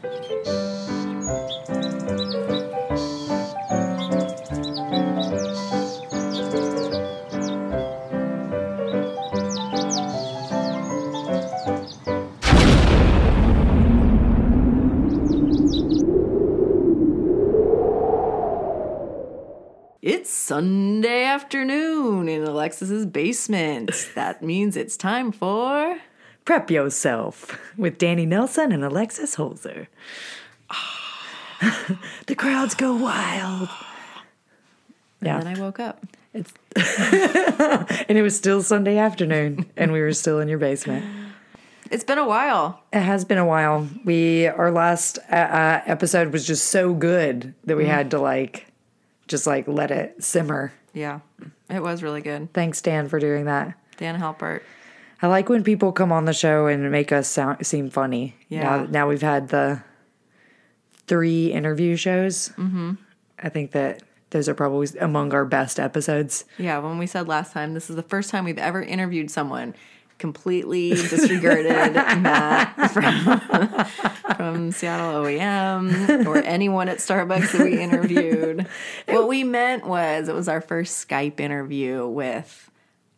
It's Sunday afternoon in Alexis's basement. That means it's time for. Prep yourself with Danny Nelson and Alexis Holzer. the crowds go wild. Yeah. And then I woke up. It's and it was still Sunday afternoon, and we were still in your basement. It's been a while. It has been a while. We our last uh, uh, episode was just so good that we had to like just like let it simmer. Yeah, it was really good. Thanks, Dan, for doing that. Dan Halpert. I like when people come on the show and make us sound, seem funny. Yeah. Now, now we've had the three interview shows. Mm-hmm. I think that those are probably among our best episodes. Yeah, when we said last time, this is the first time we've ever interviewed someone completely disregarded Matt from, from Seattle OEM or anyone at Starbucks that we interviewed. What we meant was it was our first Skype interview with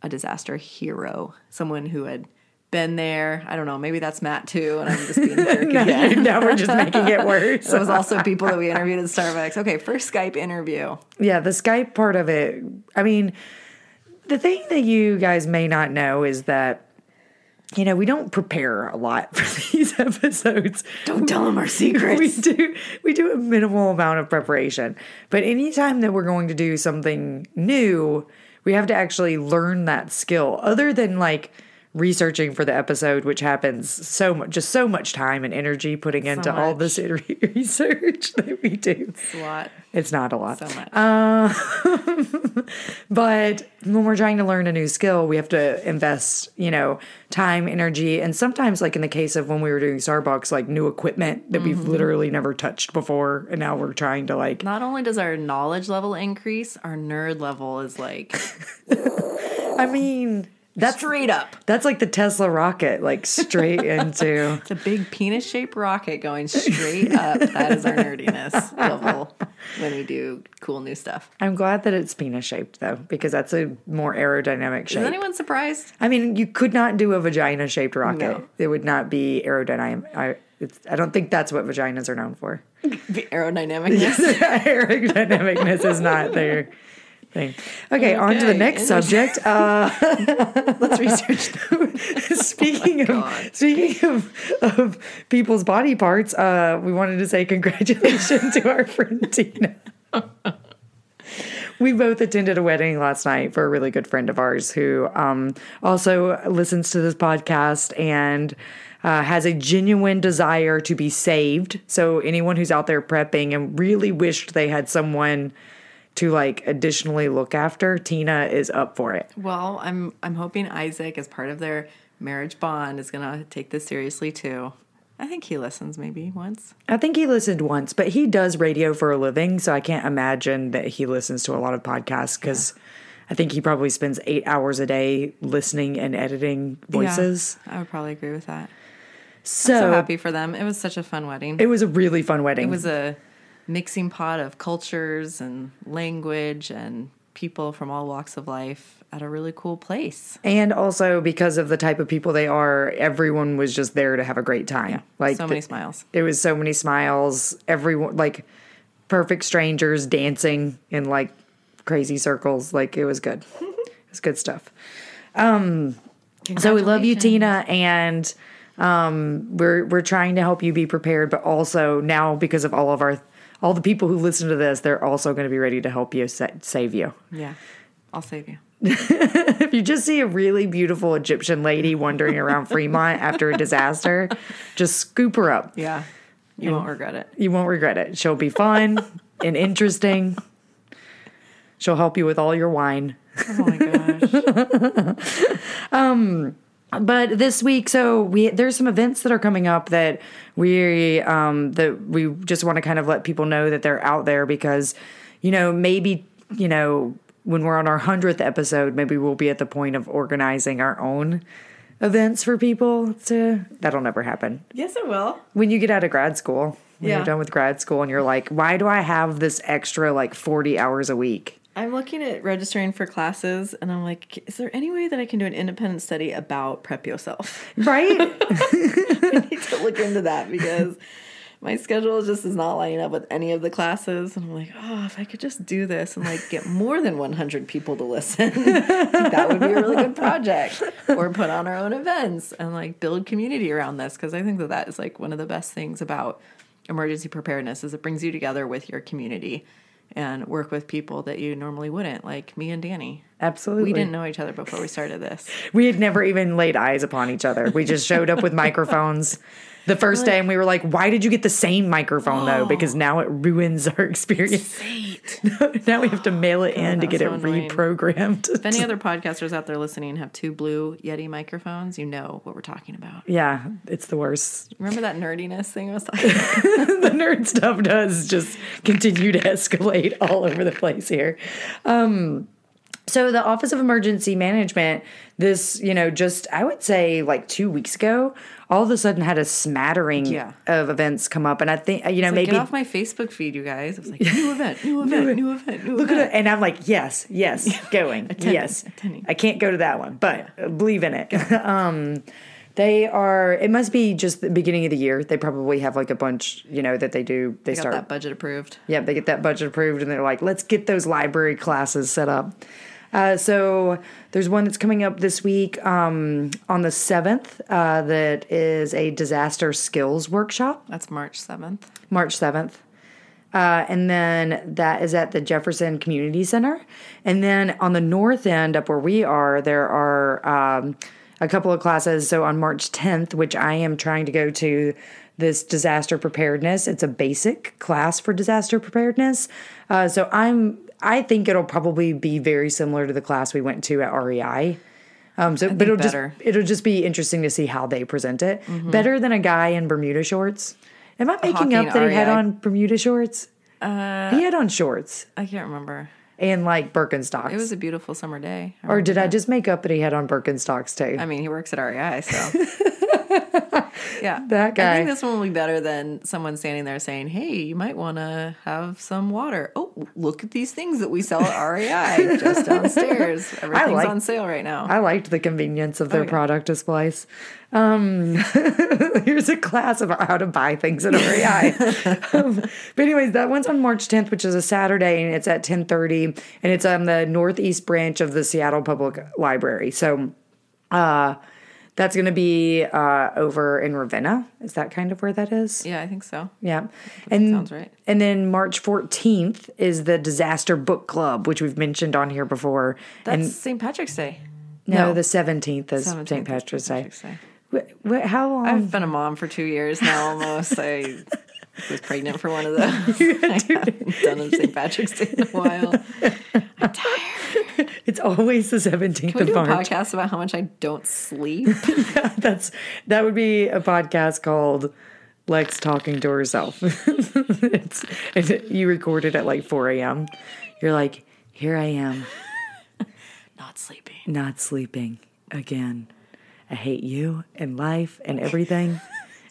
a disaster hero, someone who had been there. I don't know, maybe that's Matt too, and I'm just being a jerk again. now we're just making it worse. It was also people that we interviewed at Starbucks. Okay, first Skype interview. Yeah, the Skype part of it. I mean, the thing that you guys may not know is that you know we don't prepare a lot for these episodes. Don't tell them our secrets. we do we do a minimal amount of preparation, but anytime that we're going to do something new, we have to actually learn that skill. Other than like researching for the episode, which happens so much, just so much time and energy putting into all this research that we do. It's a lot. It's not a lot. So much. Uh, But when we're trying to learn a new skill, we have to invest, you know, time, energy, and sometimes, like in the case of when we were doing Starbucks, like new equipment that we've Mm-hmm. literally never touched before, and now we're trying to like. Not only does our knowledge level increase, our nerd level is like I mean, that's straight up. that's like the Tesla rocket, like straight into. It's a big penis shaped rocket going straight up. That is our nerdiness level when we do cool new stuff. I'm glad that it's penis shaped though, because that's a more aerodynamic shape. Is anyone surprised? I mean, you could not do a vagina shaped rocket. No. It would not be aerodynamic. I, it's, I don't think that's what vaginas are known for. The aerodynamicness. aerodynamicness is not their thing. Okay, on to the next subject. Uh, Let's research speaking of God. speaking of, of people's body parts, uh, we wanted to say congratulations to our friend Tina. We both attended a wedding last night for a really good friend of ours who um, also listens to this podcast and uh, has a genuine desire to be saved. So, anyone who's out there prepping and really wished they had someone to like additionally look after, Tina is up for it. Well, I'm I'm hoping Isaac, as part of their marriage bond, is gonna take this seriously too. I think he listens maybe once. I think he listened once, but he does radio for a living, so I can't imagine that he listens to a lot of podcasts because I think he probably spends eight hours a day listening and editing voices. Yeah, I would probably agree with that. So, So happy for them. It was such a fun wedding. it was a really fun wedding. It was a mixing pot of cultures and language and people from all walks of life at a really cool place. and also because of the type of people they are, everyone was just there to have a great time. Like so the- many smiles. It was so many smiles. Everyone like perfect strangers dancing in like crazy circles. Like it was good. it was good stuff. Um, so we love you, Tina, and um, we're we're trying to help you be prepared, but also now because of all of our all the people who listen to this, they're also going to be ready to help you sa- save you. Yeah, I'll save you. If you just see a really beautiful Egyptian lady wandering around Fremont after a disaster, just scoop her up. Yeah, you won't regret it. You won't regret it. She'll be fun and interesting. She'll help you with all your wine. Oh my gosh. Um, But this week, so we there's some events that are coming up that we um that we just want to kind of let people know that they're out there because you know maybe you know when we're on our hundredth episode, maybe we'll be at the point of organizing our own events for people to that'll never happen. Yes, it will. When you get out of grad school, when Yeah. you're done with grad school and you're like, why do I have this extra like 40 hours a week? I'm looking at registering for classes, and I'm like, is there any way that I can do an independent study about prep yourself? Right? I need to look into that because my schedule just is not lining up with any of the classes. And I'm like, oh, if I could just do this and like get more than 100 people to listen, that would be a really good project. Or put on our own events and like build community around this because I think that that is like one of the best things about emergency preparedness is it brings you together with your community and work with people that you normally wouldn't, like me and Danny. Absolutely. We didn't know each other before we started this. We had never even laid eyes upon each other. We just showed up with microphones the first day and we were like, why did you get the same microphone though? Because now it ruins our experience. now we have to mail it in to get so it annoying. reprogrammed. If any other podcasters out there listening have two blue Yeti microphones, you know what we're talking about. yeah, it's the worst. Remember that nerdiness thing I was talking about? the nerd stuff does just continue to escalate all over the place here. Um, so the Office of Emergency Management, this, you know, just I would say like two weeks ago, all of a sudden had a smattering Yeah. of events come up, and I think you know Like, maybe off my Facebook feed, you guys. It was like new event, new event, new event, new Look at it, and I'm like, yes, yes, going, yes. attending. I can't go to that one, but believe in it. um, they are. It must be just the beginning of the year. They probably have like a bunch, you know, that they do. They, I got start. that budget approved. Yep, they get that budget approved, and they're like, let's get those library classes set up. Uh, so there's one that's coming up this week um, on the seventh. Uh, that is a disaster skills workshop. That's March seventh. March 7th. Uh, and then that is at the Jefferson Community Center. And then on the north end, up where we are, there are um, a couple of classes. So on March 10th, which I am trying to go to, this disaster preparedness. It's a basic class for disaster preparedness. Uh, so I'm, I think it'll probably be very similar to the class we went to at REI. Um, so, but it'll better. just it'll just be interesting to see how they present it. Better than a guy in Bermuda shorts. Am I making up that he had on Bermuda shorts? Uh, he had on shorts I can't remember. and like Birkenstocks. It was a beautiful summer day. Or did I just make up that he had on Birkenstocks too? I mean, he works at REI, so yeah. That guy. I think this one will be better than someone standing there saying, "Hey, you might want to have some water." Oh, look at these things that we sell at REI just downstairs. Everything's like- on sale right now. I liked the convenience of their Oh, yeah. product displays. Um, here's a class about how to buy things at REI. um, but anyways, that one's on March 10th, which is a Saturday, and it's at 10:30, and it's on the northeast branch of the Seattle Public Library. So, uh, that's going to be uh, over in Ravenna. Is that kind of where that is? yeah, I think so. Yeah. And sounds right. And then March 14th is the Disaster Book Club, which we've mentioned on here before. That's and St. Patrick's Day. no, the 17th is St. Patrick's Day. Patrick's Day. Wh- wh- how long? I've been a mom for two years now almost. I was pregnant for one of those. I haven't done a St. Patrick's Day in a while. I'm tired. it's always the 17th Can we of do a podcast about how much I don't sleep? yeah, That's that would be a podcast called Lex talking to herself. it's, and you record it at like 4 a.m. You're like, here I am, Not sleeping. not sleeping again. I hate you and life and everything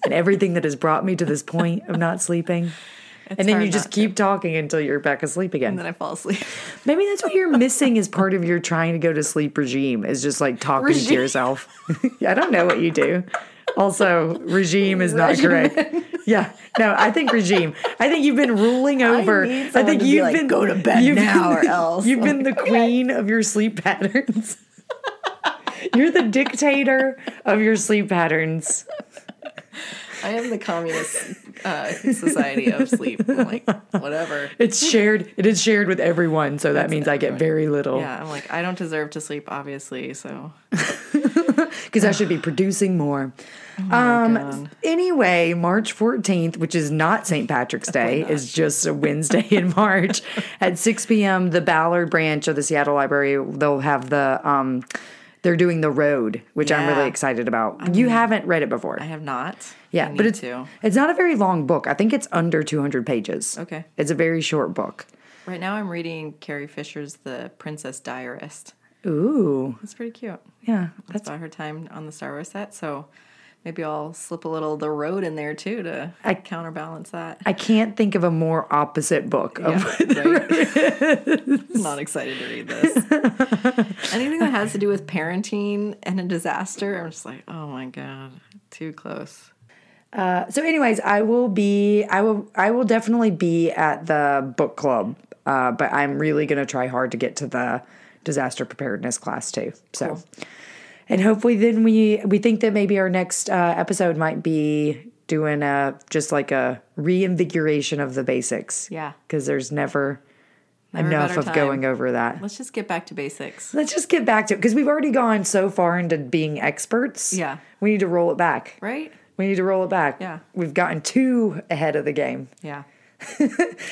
and everything that has brought me to this point of not sleeping. and then you just not to. keep talking until you're back asleep again. And then I fall asleep. Maybe that's what you're missing as part of your trying to go to sleep regime is just like talking to yourself. I don't know what you do. Also, regime is not Regimen. correct. Yeah, no, I think regime. I think you've been ruling over. need I, think you've like, been "Go to bed now been- or else." You've been the queen of your sleep patterns. You're the dictator of your sleep patterns. I am the communist uh, society of sleep. I'm like, whatever. It's shared. It is shared with everyone, so that means I get very little. Yeah, I'm like, I don't deserve to sleep, obviously. So because I should be producing more. Oh um. God. Anyway, March fourteenth, which is not St. Patrick's Day, is just a Wednesday in March at six p.m. The Ballard branch of the Seattle Library they'll have the um. They're doing the road, which I'm really excited about. you haven't read it before, I have not. yeah, I but it's to. it's not a very long book. I think it's under 200 pages. Okay. it's a very short book. Right now, I'm reading Carrie Fisher's The Princess Diarist. Ooh, It's pretty cute. yeah, That's that's about her time on the Star Wars set, so maybe I'll slip a little the road in there too to I- counterbalance that. I can't think of a more opposite book. Of, Yeah, right. Not excited to read this. Anything that has to do with parenting and a disaster, I'm just like, oh my god, too close. Uh, so, anyways, I will be. I will. I will definitely be at the book club. Uh, but I'm really gonna try hard to get to the disaster preparedness class too. So, and hopefully, then we we think that maybe our next uh, episode might be doing a just like a reinvigoration of the basics. Yeah. because there's never, Never enough of time. going over that. Let's just get back to basics. Let's just get back to it because we've already gone so far into being experts. Yeah. we need to roll it back. Right? We need to roll it back. Yeah. We've gotten too ahead of the game. Yeah.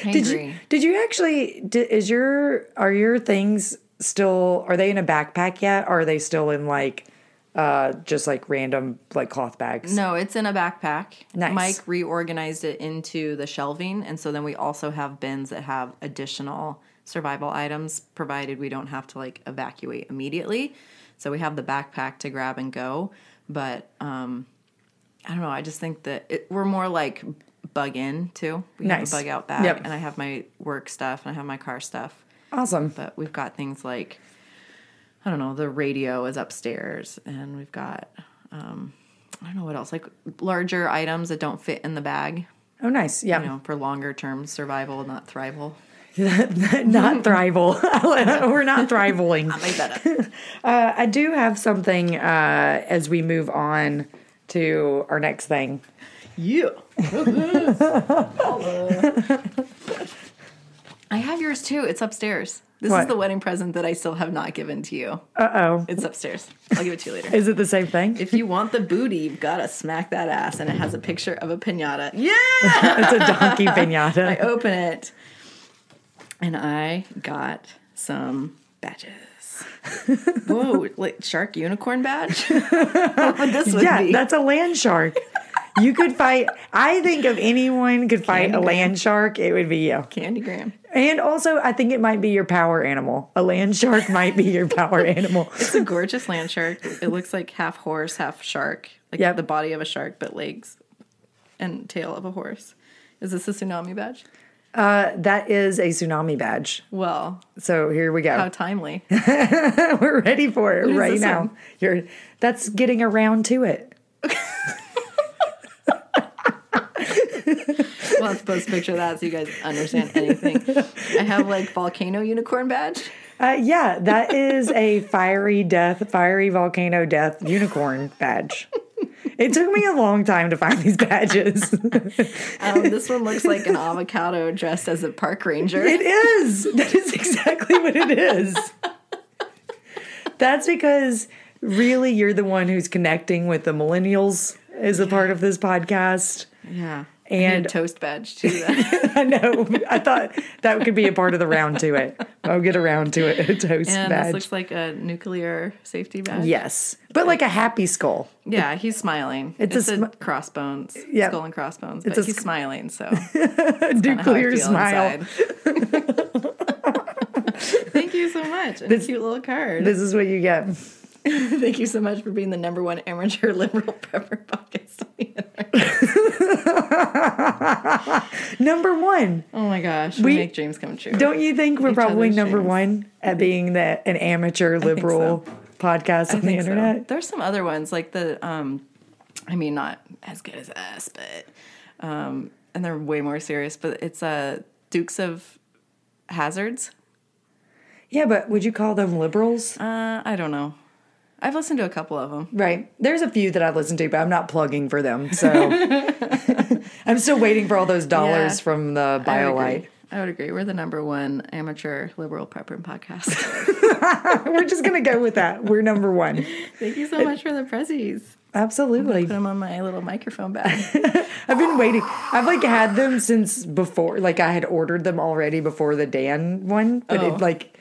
Did you did you actually did, is your are your things still are they in a backpack yet or are they still in like uh just like random like cloth bags? No, it's in a backpack. Nice. Mike reorganized it into the shelving, and so then we also have bins that have additional survival items, provided we don't have to like evacuate immediately. So we have the backpack to grab and go. But um, I don't know. I just think that it, we're more like bug in too. We Nice. have a bug out bag, Yep. and I have my work stuff, and I have my car stuff. Awesome. But we've got things like I don't know, the radio is upstairs, and we've got um, I don't know what else, like larger items that don't fit in the bag. Oh nice. Yeah. You know, for longer term survival, not thrival. not thrival. We're not thrivaling. Make that up. Uh, I do have something uh as we move on to our next thing. Yeah. I have yours too. It's upstairs. This What? is the wedding present that I still have not given to you. Uh oh. It's upstairs. I'll give it to you later. Is it the same thing? If you want the booty, you've got to smack that ass, and it has a picture of a pinata. Yeah! It's a donkey pinata. I open it, and I got some badges. Whoa, like shark unicorn badge? this would Yeah, be? that's a land shark. You could fight. I think if anyone could fight a Candy land shark, it would be you. Candygram. And also, I think it might be your power animal. A land shark might be your power animal. It's a gorgeous land shark. It looks like half horse, half shark. Like Yep. the body of a shark, but legs and tail of a horse. Is this a tsunami badge? Uh, that is a tsunami badge. Well, So here we go. how timely. We're ready for it is right now. one? You're that's getting around to it. Well, let's post a picture of that so you guys understand anything. I have like volcano unicorn badge. Uh, yeah, that is a fiery death, fiery volcano death unicorn badge. It took me a long time to find these badges. Um, this one looks like an avocado dressed as a park ranger. It is. That is exactly what it is. That's because really you're the one who's connecting with the millennials as a part of this podcast. Yeah. And- toast badge too. I know. I thought that could be a part of the round to it. I'll get around to it. A toast And badge. this looks like a nuclear safety badge. yes. But like a happy skull. Yeah, he's smiling. It's It's, a a, crossbones. Yep. Skull and crossbones. It's But a he's smiling, so Nuclear smile. Thank you so much. And a cute little card. This is what you get. Thank you so much for being the number one amateur liberal prepper podcast. on the internet. Number one. oh my gosh, We- we make dreams come true. Don't you think we're Each probably number dreams. one at being the, an amateur liberal podcast on the think so. internet? There's some other ones like the um I mean not as good as us, but um and they're way more serious, but it's uh Dukes of Hazards. Yeah, but would you call them liberals? Uh I don't know. I've listened to a couple of them. Right. There's a few that I've listened to, but I'm not plugging for them. So I'm still waiting for all those dollars Yeah. from the I BioLite. agree. I would agree. We're the number one amateur liberal prepper podcast. We're just going to go with that. We're number one. Thank you so much for the prezzies. Absolutely. Put them on my little microphone bag. I've been waiting. I've like had them since before, like I had ordered them already before the Dan one, but Oh. it like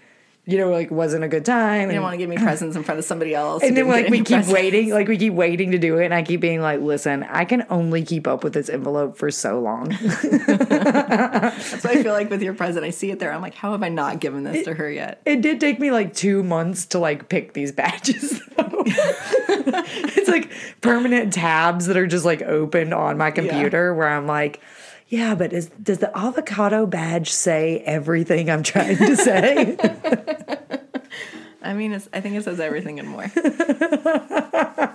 you know, like wasn't a good time. You didn't want to give me presents in front of somebody else. and then like we keep presents. waiting, like we keep waiting to do it, and I keep being like, "Listen, I can only keep up with this envelope for so long." That's what I feel like with your present. I see it there. I'm like, how have I not given this to her yet? it did take me like two months to like pick these badges. Though. it's like permanent tabs that are just like open on my computer where I'm like, yeah, but is, does the avocado badge say everything I'm trying to say? I mean, it's, I think it says everything and more. oh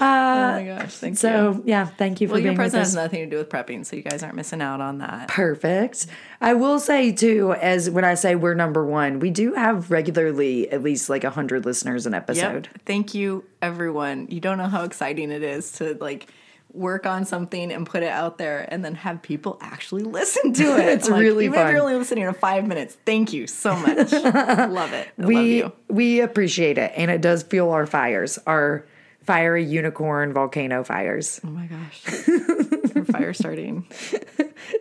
my uh, gosh, thank you. so yeah, thank you for Well, your present has nothing to do with prepping, so you guys aren't missing out on that. Perfect. I will say too, as when I say we're number one, we do have regularly at least like a hundred listeners an episode. Yep. Thank you, everyone. You don't know how exciting it is to like work on something and put it out there and then have people actually listen to it. It's Like, really even if you're only listening to five minutes, thank you so much. love it. I love we you. we appreciate it, and it does fuel our fires, our fiery unicorn volcano fires. Oh my gosh. Fire starting.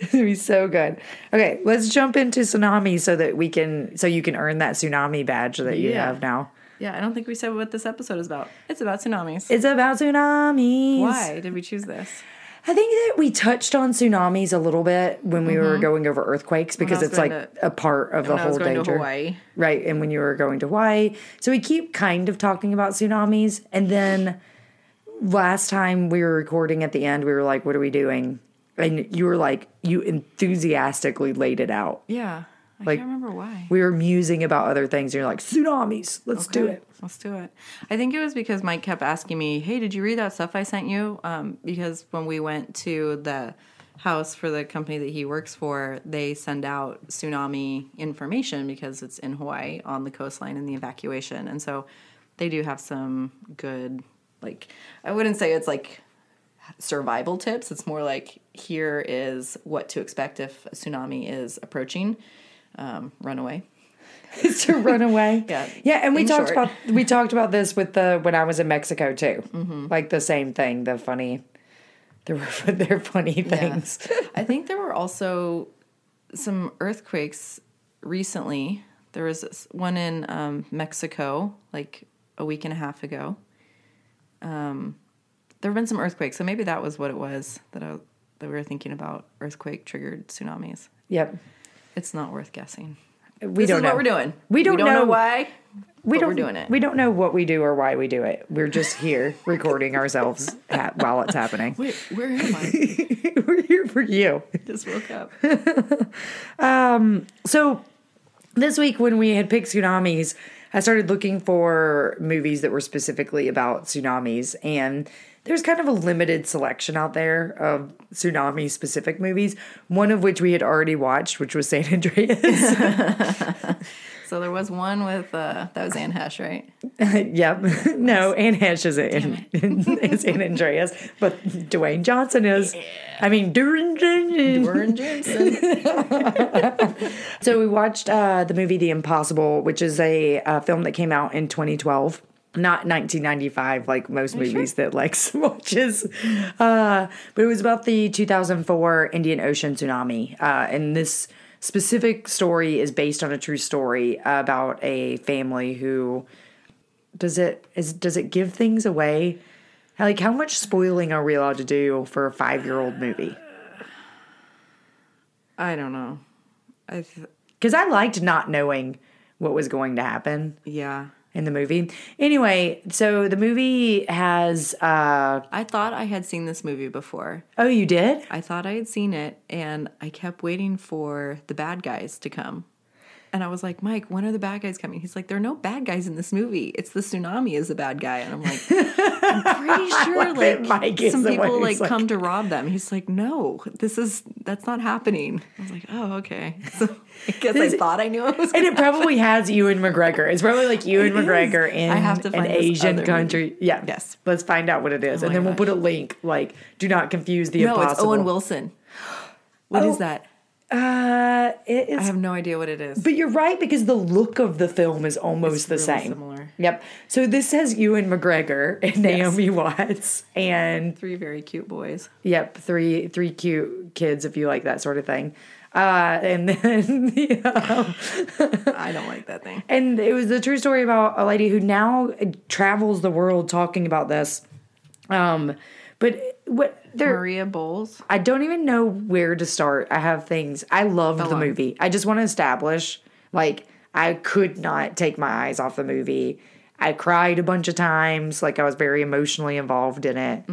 It'd be so good. Okay, let's jump into tsunami so that we can so you can earn that tsunami badge that you Yeah. have now. Yeah, I don't think we said what this episode is about. It's about tsunamis. It's about tsunamis. Why did we choose this? I think that we touched on tsunamis a little bit when we were going over earthquakes because Mm-hmm. it's like going a part of the When I was whole going danger. to Hawaii. Right, and when you were going to Hawaii. So we keep kind of talking about tsunamis. And then last time we were recording at the end, we were like, what are we doing? And you were like, you enthusiastically laid it out. Yeah. I Like- can't remember why. We were musing about other things. And you're like, tsunamis, let's do it. Let's do it. I think it was because Mike kept asking me, "Hey, did you read that stuff I sent you?" Um, because when we went to the house for the company that he works for, they send out tsunami information because it's in Hawaii on the coastline and the evacuation, and so they do have some good, like I wouldn't say it's like survival tips. It's more like here is what to expect if a tsunami is approaching. Um, run away. It's to run away. Yeah. Yeah, and we talked short. about we talked about this with the when I was in Mexico too. Mm-hmm. Like the same thing, the funny there were they're funny things. I think there were also some earthquakes recently. There was one in um, Mexico like a week and a half ago. Um, there have been some earthquakes, so maybe that was what it was that I, that we were thinking about earthquake triggered tsunamis. Yep. It's not worth guessing. We this don't is know. what we're doing. We don't know. know- why. we don't we're doing it. We don't know what we do or why we do it. We're just here recording ourselves ha- while it's happening. Wait, where am I? we're here for you. Just woke up. Um, so this week when we had picked tsunamis, I started looking for movies that were specifically about tsunamis and there's kind of a limited selection out there of tsunami specific movies, one of which we had already watched, which was San Andreas. So there was one with uh, that was Anne Heche, right? yep. No, Anne Heche is in, in San Andreas, but Dwayne Johnson is. I mean, Dwayne Warren Jameson. So we watched uh, the movie The Impossible, which is a uh, film that came out in 2012. Not 1995, like most movies that Lex watches, uh, but it was about the 2004 Indian Ocean tsunami. Uh, and this specific story is based on a true story about a family who does it is does it give things away? Like how much spoiling are we allowed to do for a five year old movie? I don't know. I th- Because I liked not knowing what was going to happen. yeah. In the movie. Anyway, so the movie has uh I thought I had seen this movie before. oh you did? I thought I had seen it, and I kept waiting for the bad guys to come. And I was like, Mike, when are the bad guys coming? He's like, there are no bad guys in this movie. It's the tsunami is the bad guy. And I'm like, I'm pretty sure like Mike some people like like- come to rob them. He's like, no, this is that's not happening. I was like, oh, okay. So I guess I thought I knew it was. And it probably has Ewan McGregor. It's probably like Ewan It is. McGregor in I have to an find this Asian country. Yeah. Yes. Let's find out what it is. Oh and then we'll put a link. Like, do not confuse the no, impossible. it's Owen Wilson. What is Oh. that? Uh it I have no idea what it is. but you're right because the look of the film is almost It's the really same. similar. Yep. So this has Ewan McGregor and Naomi Watts and Three very cute boys. Yep, three three cute kids if you like that sort of thing. Uh, and then yeah, I don't like that thing. and it was a true story about a lady who now travels the world talking about this. Um, but what there, Maria Bowles. I don't even know where to start. I have things. I loved the on. movie. I just want to establish, like, I could not take my eyes off the movie. I cried a bunch of times. Like, I was very emotionally involved in it.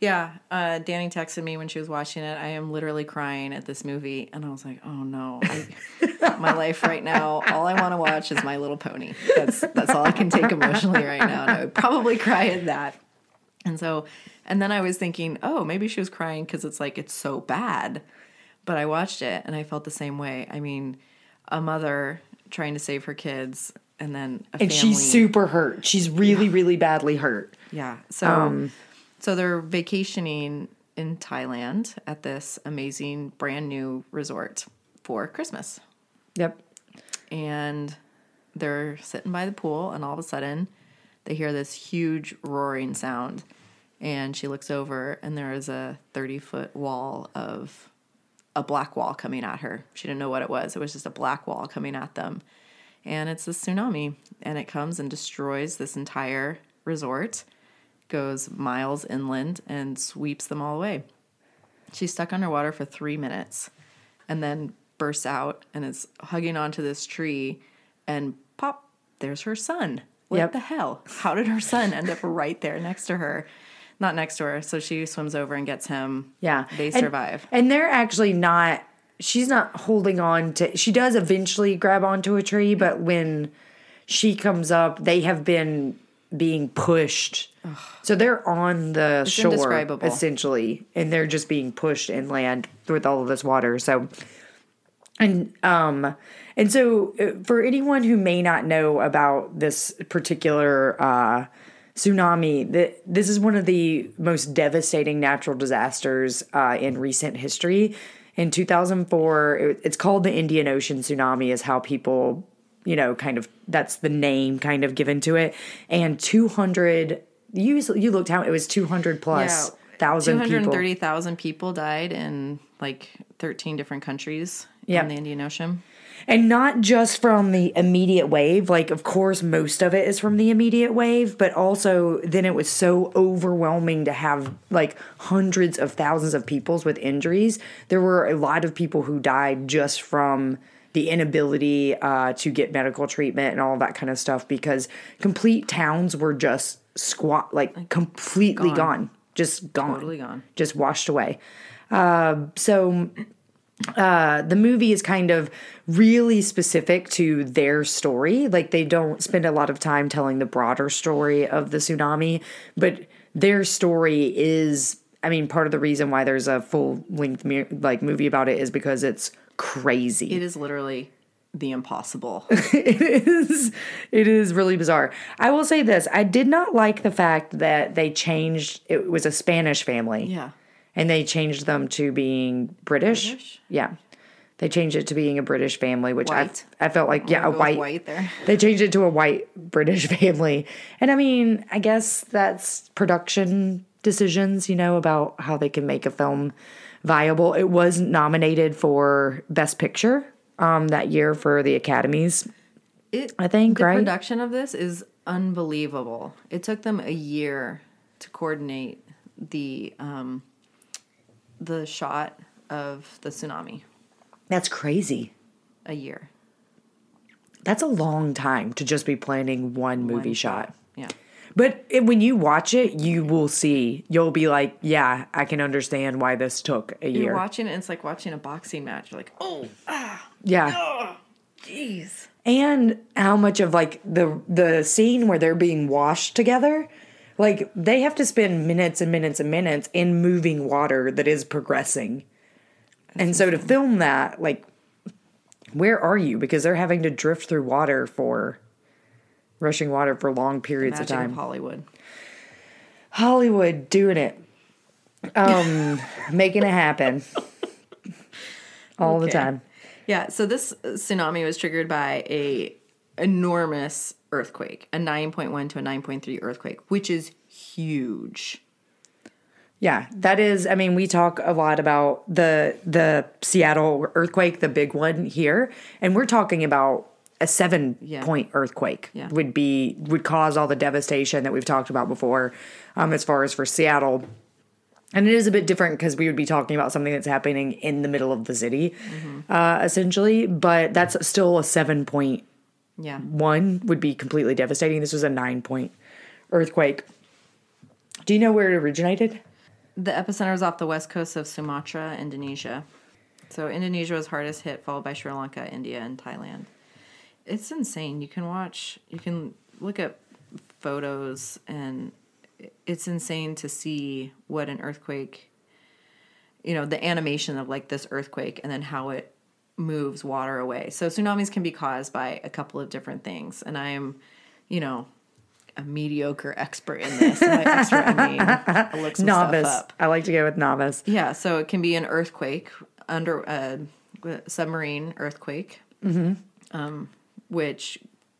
Yeah, uh, Danny texted me when she was watching it. I am literally crying at this movie, and I was like, "Oh no, I, my life right now. All I want to watch is My Little Pony. That's that's all I can take emotionally right now, and I would probably cry at that." And so, and then I was thinking, "Oh, maybe she was crying because it's like it's so bad." But I watched it, and I felt the same way. I mean, a mother trying to save her kids, and then a And family. she's super hurt. She's really, really badly hurt. Yeah. So um, so they're vacationing in Thailand at this amazing brand new resort for Christmas. Yep. And they're sitting by the pool and all of a sudden they hear this huge roaring sound and she looks over and there is a 30 foot wall of a black wall coming at her. She didn't know what it was. It was just a black wall coming at them. And it's a tsunami and it comes and destroys this entire resort, goes miles inland and sweeps them all away. She's stuck underwater for three minutes and then bursts out and is hugging onto this tree and pop, there's her son. What Yep. the hell? How did her son end up right there next to her? Not next to her. So she swims over and gets him. Yeah. They survive. And they're actually not, she's not holding on to, she does eventually grab onto a tree, but when she comes up, they have been being pushed. So they're on the shore, essentially, and they're just being pushed inland with all of this water. So, and um and so uh, for anyone who may not know about this particular uh tsunami th- this is one of the most devastating natural disasters uh, in recent history. In 2004 it, it's called the indian ocean tsunami is how people you know kind of that's the name kind of given to it. And 200 you you looked how it was 200 plus thousand people. 230,000 people died in like 13 different countries in the Indian Ocean. And not just from the immediate wave, like, of course, most of it is from the immediate wave, but also then it was so overwhelming to have like hundreds of thousands of peoples with injuries. There were a lot of people who died just from the inability uh, to get medical treatment and all that kind of stuff because complete towns were just squat, like completely gone. just gone, Totally gone. just washed away. Uh, so uh, the movie is kind of really specific to their story. Like they don't spend a lot of time telling the broader story of the tsunami, but their story is. I mean, part of the reason why there's a full length like movie about it is because it's crazy. It is literally the impossible. it is it is really bizarre. I will say this, I did not like the fact that they changed it was a Spanish family. yeah. And they changed them to being British. British? Yeah. They changed it to being a British family, which White. I I felt like yeah, a white, white there. They changed it to a white British family. And I mean, I guess that's production decisions, you know, about how they can make a film viable. It was nominated for Best Picture um that year for the Academies. It, I think, the right? production of this is unbelievable. It took them a year to coordinate the um, the shot of the tsunami. That's crazy. A year. That's a long time to just be planning one movie shot. Yeah. But it, when you watch it, you will see. You'll be like, "Yeah, I can understand why this took a You're year." watching it, and it's like watching a boxing match. You're like, oh, ah, yeah, jeez. and how much of like the the scene where they're being washed together, like they have to spend minutes and minutes and minutes in moving water that is progressing, and so to film that, like, where are you? Because they're having to drift through water for rushing water for long periods of of time. Hollywood. Hollywood doing it. Um making it happen. All the time. Yeah, so this tsunami was triggered by a enormous earthquake, a 9.1 to a 9.3 earthquake, which is huge. Yeah, that is. I mean, we talk a lot about the the Seattle earthquake, the big one here, and we're talking about a seven Yeah. point earthquake Yeah. would be would cause all the devastation that we've talked about before, um, as far as for Seattle. And it is a bit different because we would be talking about something that's happening in the middle of the city, uh, essentially. But that's still a seven point Yeah. one would be completely devastating. This was a nine point earthquake. Do you know where it originated? The epicenter is off the west coast of Sumatra, Indonesia. So Indonesia was hardest hit, followed by Sri Lanka, India, and Thailand. It's insane. You can watch, you can look at photos, and it's insane to see what an earthquake, you know, the animation of like this earthquake and then how it moves water away. So tsunamis can be caused by a couple of different things. And I'm, you know, a mediocre expert in this. By expert, I mean, I look some novice. stuff up. I like to go with novice. Yeah, so it can be an earthquake under a submarine earthquake, um, which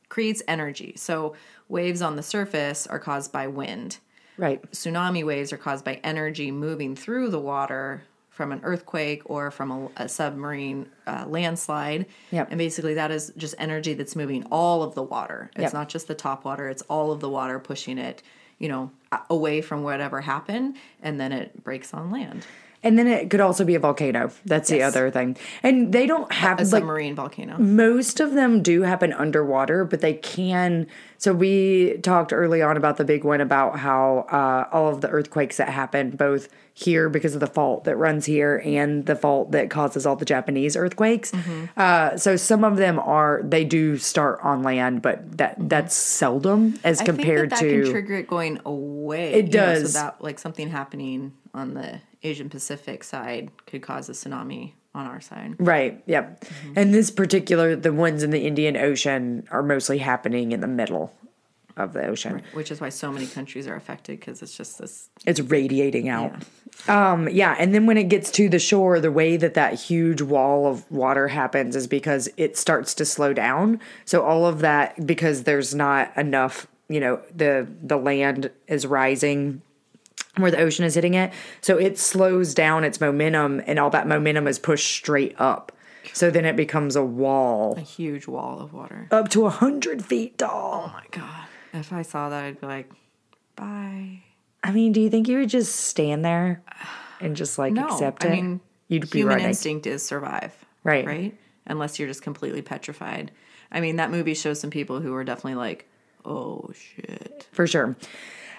creates energy. So waves on the surface are caused by wind. Right. Tsunami waves are caused by energy moving through the water from an earthquake or from a, a submarine uh, landslide. Yep. And basically, that is just energy that's moving all of the water. It's Yep. not just the top water, it's all of the water pushing it, you know, away from whatever happened, and then it breaks on land. And then it could also be a volcano. That's the other thing. And they don't have A like submarine volcano. most of them do happen underwater, but they can. So we talked early on about the big one about how uh, all of the earthquakes that happen both here because of the fault that runs here and the fault that causes all the Japanese earthquakes. Mm-hmm. Uh, so some of them are they do start on land, but that that's seldom as compared Mm-hmm. I think that, that to can trigger it going away. It know, does. that like something happening on the Asian Pacific side could cause a tsunami on our side. Right. Yep. Mm-hmm. And this particular, the ones in the Indian Ocean are mostly happening in the middle of the ocean. Which is why so many countries are affected because it's just this. It's radiating out. Um, yeah. And then when it gets to the shore, the way that that huge wall of water happens is because it starts to slow down. So all of that, because there's not enough, you know, the the land is rising where the ocean is hitting it. So it slows down its momentum and all that momentum is pushed straight up. So then it becomes a wall A huge wall of water. up to a hundred feet tall. Oh my god! If I saw that, I'd be like, "Bye." I mean, do you think you would just stand there and just like No, accept it? I mean, You'd be human instinct is survive. Right. Right. Unless you're just completely petrified. I mean, that movie shows some people who are definitely like, "Oh shit." for sure.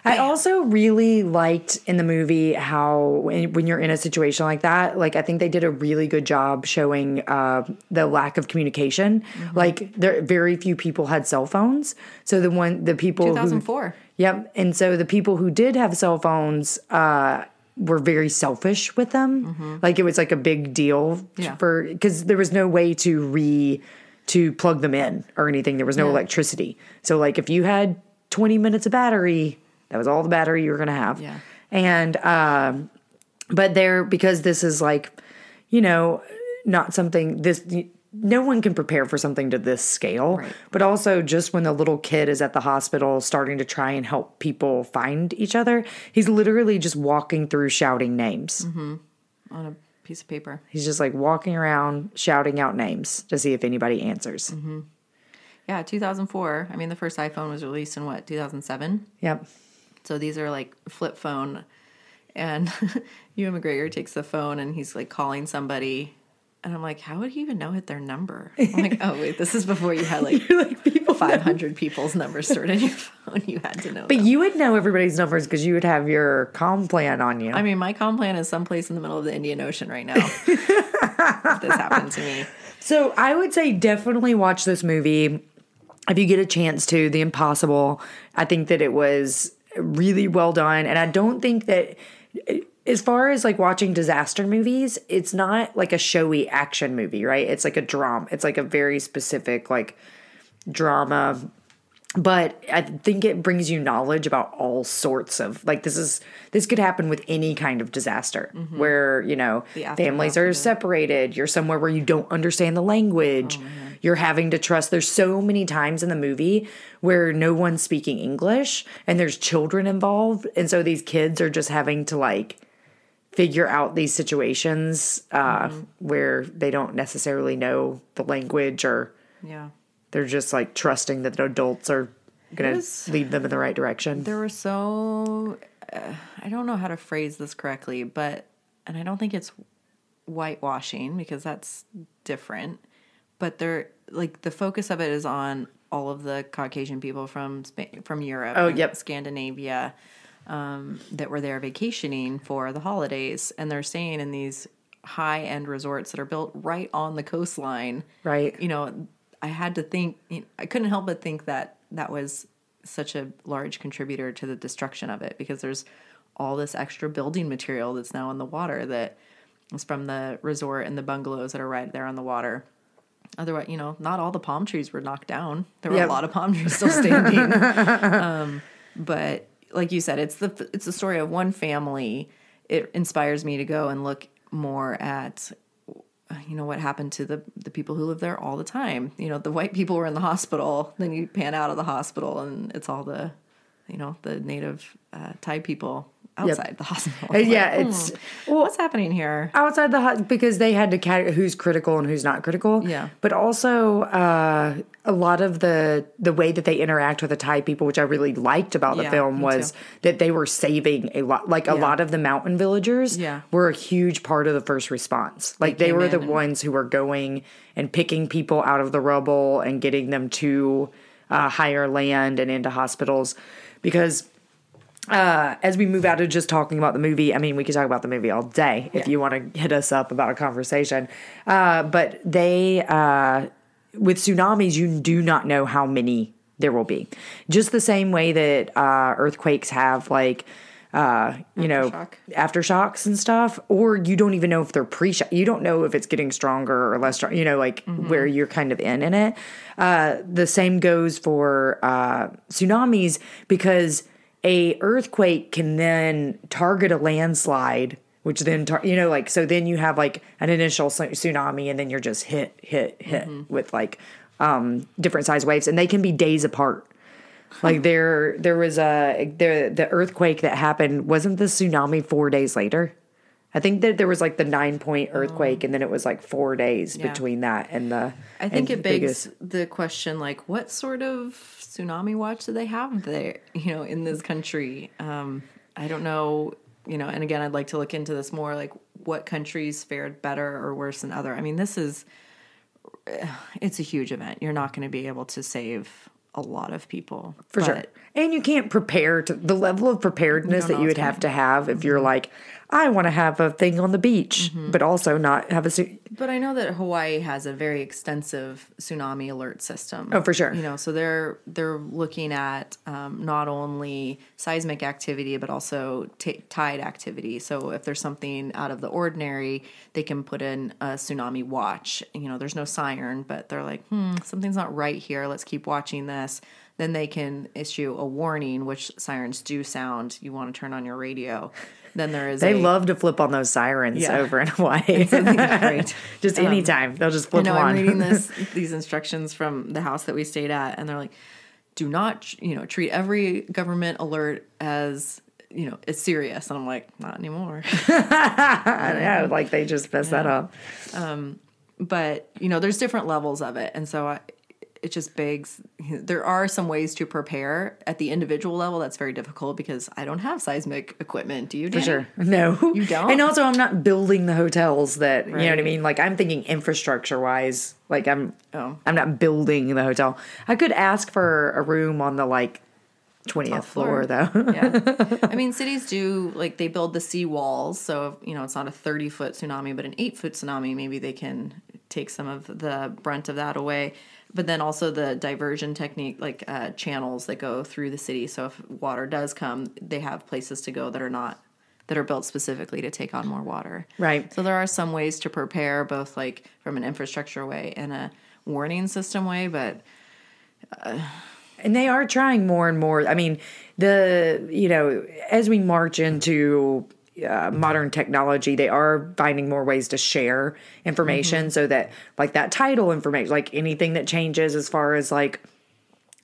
I also really liked in the movie how when, when you're in a situation like that, like I think they did a really good job showing uh, the lack of communication. Mm-hmm. Like there, very few people had cell phones. So the one, the people who 2004. Yep. And so the people who did have cell phones uh, were very selfish with them. Like it was like a big deal Mm-hmm. Yeah. for because there was no way to re to plug them in or anything. There was no Yeah. electricity. So like if you had 20 minutes of battery, that was all the battery you were gonna have. Yeah. And um, but there because this is like, you know, not something this no one can prepare for something to this scale. Right. But also just when the little kid is at the hospital starting to try and help people find each other, he's literally just walking through shouting names. on a piece of paper. He's just like walking around shouting out names to see if anybody answers. Mm-hmm. Yeah, 2004. I mean, the first iPhone was released in what, 2007? Yep. So these are like flip phone. And Ewan McGregor takes the phone and he's like calling somebody. And I'm like, how would he even know hit their number? I'm like, oh, wait, this is before you had like, like people 500 people's numbers stored in your phone. You had to know. But them. you would know everybody's numbers because you would have your com plan on you. I mean, my com plan is someplace in the middle of the Indian Ocean right now. if this happened to me. So I would say definitely watch this movie if you get a chance to. The Impossible. I think that it was really well done, and I don't think that. As far as like watching disaster movies, it's not like a showy action movie, right? It's like a drama. It's like a very specific like drama but I think it brings you knowledge about all sorts of like this is this could happen with any kind of disaster mm-hmm. where you know families are separated you're somewhere where you don't understand the language oh, you're having to trust there's so many times in the movie where no one's speaking english and there's children involved and so these kids are just having to like figure out these situations uh, where they don't necessarily know the language or Yeah. they're just like trusting that the adults are going to lead them in the right direction. There were so uh, I don't know how to phrase this correctly, but and I don't think it's whitewashing because that's different. But they're like the focus of it is on all of the Caucasian people from Spa- from Europe, Oh, and yep. Scandinavia, um, that were there vacationing for the holidays, and they're staying in these high end resorts that are built right on the coastline. Right. You know, I had to think. I couldn't help but think that that was such a large contributor to the destruction of it because there's all this extra building material that's now in the water that is from the resort and the bungalows that are right there on the water. Otherwise, you know, not all the palm trees were knocked down. There were Yep. a lot of palm trees still standing. um, but like you said, it's the it's the story of one family. It inspires me to go and look more at you know what happened to the the people who live there all the time. You know, the white people were in the hospital. Then you pan out of the hospital, and it's all the you know the native uh, Thai people outside the hospital. Uh, yeah, Like, it's hmm, what's happening here? outside the hospital because they had to cat who's critical and who's not critical. Yeah. but also uh, a lot of the the way that they interact with the Thai people, which I really liked about the Yeah, film, was too. that they were saving a lot. Like a lot of the mountain villagers, Yeah. were a huge part of the first response. Like they, came were the ones who were going and picking people out of the rubble and getting them to uh, higher land and into hospitals because uh, as we move out of just talking about the movie, I mean, we could talk about the movie all day if Yeah. you want to hit us up about a conversation. Uh, but they, uh, with tsunamis, you do not know how many there will be. Just the same way that uh, earthquakes have, like, uh, you know, aftershocks and stuff, or you don't even know if they're pre shock. You don't know if it's getting stronger or less strong, you know, like where you're kind of in in it. Uh, the same goes for uh, tsunamis because a earthquake can then target a landslide which then tar- you know like so then you have like an initial tsunami and then you're just hit hit hit with like um different size waves. And they can be days apart. Like there there was a the the earthquake that happened wasn't the tsunami 4 days later I think that there was like the 9 point earthquake and then it was like 4 days Yeah. between that and the I think it begs biggest- the question like what sort of tsunami watch do they have there, you know, in this country? Um, I don't know, you know, and again I'd like to look into this more like what countries fared better or worse than other. I mean, this is it's a huge event. You're not going to be able to save a lot of people. For sure. And you can't prepare to the level of preparedness don't that you would have to have if you're like, I want to have a thing on the beach, but also not have a suit. But I know that Hawaii has a very extensive tsunami alert system. Oh, for sure. You know, so they're they're looking at um, not only seismic activity but also t- tide activity. So if there's something out of the ordinary, they can put in a tsunami watch. You know, there's no siren, but they're like, hmm, something's not right here. Let's keep watching this. Then they can issue a warning, which sirens do sound. You want to turn on your radio. Then there is They a, love to flip on those sirens Yeah. over in Hawaii. great. Just um, anytime. They'll just I flip know on. I'm reading this these instructions from the house that we stayed at, and they're like, "Do not, you know, treat every government alert as you know it's serious." And I'm like, "Not anymore." I know, like they just mess that up. Um, but you know, there's different levels of it, and so I, it just begs. There are some ways to prepare at the individual level. That's very difficult because I don't have seismic equipment. Do you? For sure. No. You don't? And also I'm not building the hotels that you know what I mean? Like I'm thinking infrastructure wise. Like I'm Oh. I'm not building the hotel. I could ask for a room on the like twentieth floor, floor. though. yeah. I mean, cities do like they build the sea walls, so you know it's not a thirty foot tsunami, but an eight foot tsunami. Maybe they can take some of the brunt of that away. But then also the diversion technique, like uh, channels that go through the city. So if water does come, they have places to go that are not that are built specifically to take on more water. Right. So there are some ways to prepare, both like from an infrastructure way and a warning system way, but and they are trying more and more. I mean, the you know, as we march into uh, modern technology, they are finding more ways to share information so that like that title information, like anything that changes as far as like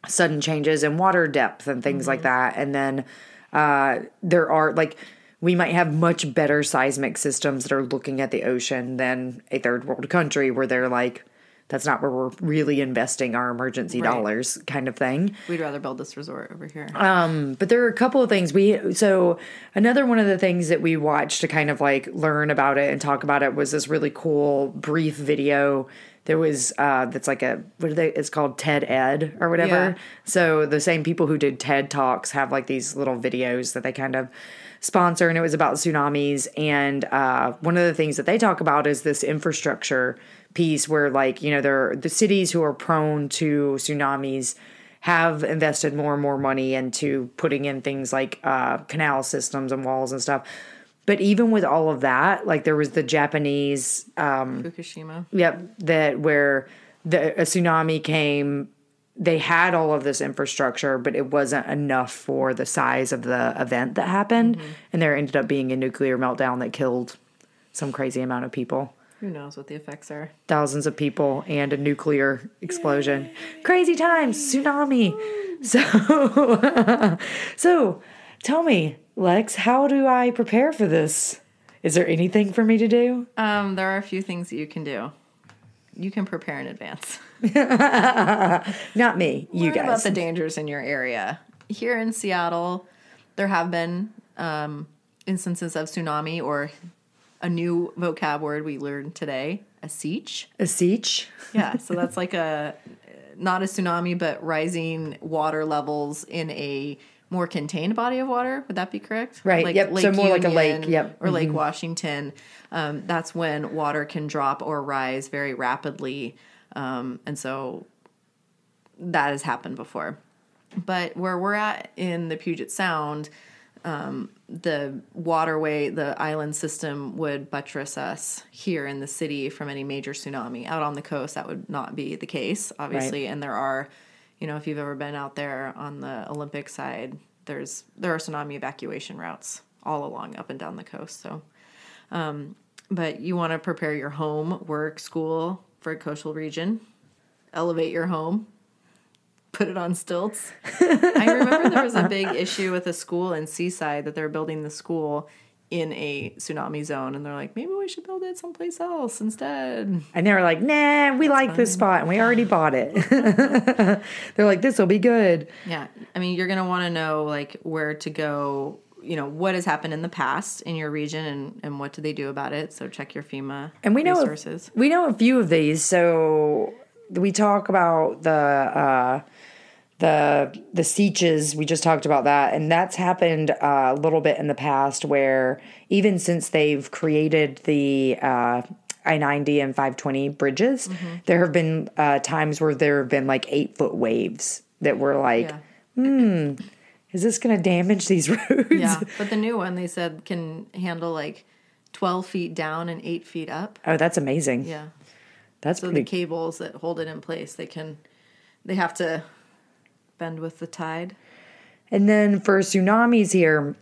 sudden changes in water depth and things like that. And then uh, there are like we might have much better seismic systems that are looking at the ocean than a third world country where they're like, that's not where we're really investing our emergency Right. dollars kind of thing. We'd rather build this resort over here. Um, but there are a couple of things we so another one of the things that we watched to kind of like learn about it and talk about it was this really cool brief video there was uh that's like a what are they it's called TED Ed or whatever. Yeah. So the same people who did TED Talks have like these little videos that they kind of sponsor and it was about tsunamis and uh one of the things that they talk about is this infrastructure piece where like you know there the cities who are prone to tsunamis have invested more and more money into putting in things like uh, canal systems and walls and stuff. But even with all of that, like there was the Japanese, um, Fukushima. yep, that where the a tsunami came, they had all of this infrastructure, but it wasn't enough for the size of the event that happened, and there ended up being a nuclear meltdown that killed some crazy amount of people Who knows what the effects are? thousands of people and a nuclear explosion. Crazy times, tsunami. So, so tell me, Lex, how do I prepare for this? Is there anything for me to do? Um, there are a few things that you can do. You can prepare in advance. Not me, you Learn about guys. the dangers in your area. Here in Seattle, there have been um, instances of tsunami or a new vocab word we learned today, a seiche. a seiche. Yeah, so that's like a not a tsunami, but rising water levels in a more contained body of water. Would that be correct? Right, Like yep, so more like a lake, Union yep, Mm-hmm. or Lake Washington. Um, that's when water can drop or rise very rapidly, um, and so that has happened before. But where we're at in the Puget Sound, um, the waterway, the island system would buttress us here in the city from any major tsunami. Out on the coast, that would not be the case, obviously. And there are, you know, if you've ever been out there on the Olympic side, there's there are tsunami evacuation routes all along up and down the coast. So, um, but you want to prepare your home, work, school for a coastal region. Elevate your home put it on stilts. I remember there was a big issue with a school in Seaside that they're building the school in a tsunami zone, and they're like, maybe we should build it someplace else instead. And they were like, nah, we like this spot and we already bought it. They're like, this will be good. Yeah, I mean, you're gonna want to know like where to go. You know what has happened in the past in your region, and and what do they do about it. So check your FEMA And we know resources. we know a few of these. So we talk about the uh, the the seiches. We just talked about that, and that's happened uh, a little bit in the past. Where even since they've created the uh, I ninety and five twenty bridges, Mm-hmm. there have been uh, times where there have been like eight foot waves that were like, Yeah. "Is this going to damage these roads?" Yeah, but the new one they said can handle like twelve feet down and eight feet up. Oh, that's amazing. Yeah. That's So pretty the cables that hold it in place, they can, they have to bend with the tide. And then for tsunamis here,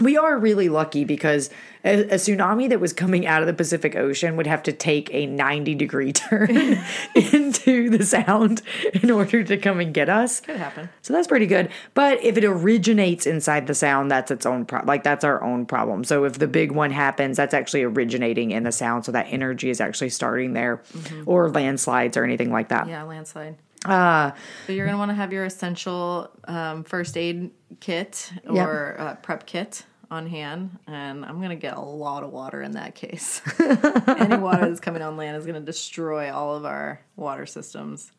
we are really lucky because a, a tsunami that was coming out of the Pacific Ocean would have to take a 90 degree turn into the sound in order to come and get us. Could happen. So that's pretty good. But if it originates inside the sound, that's its own pro- like that's our own problem. So if the big one happens, that's actually originating in the sound, so that energy is actually starting there, mm-hmm. or landslides or anything like that. Yeah, landslide. Uh, But you're gonna want to have your essential um, first aid kit or uh, prep kit on hand, and I'm gonna get a lot of water in that case. Any water that's coming on land is gonna destroy all of our water systems.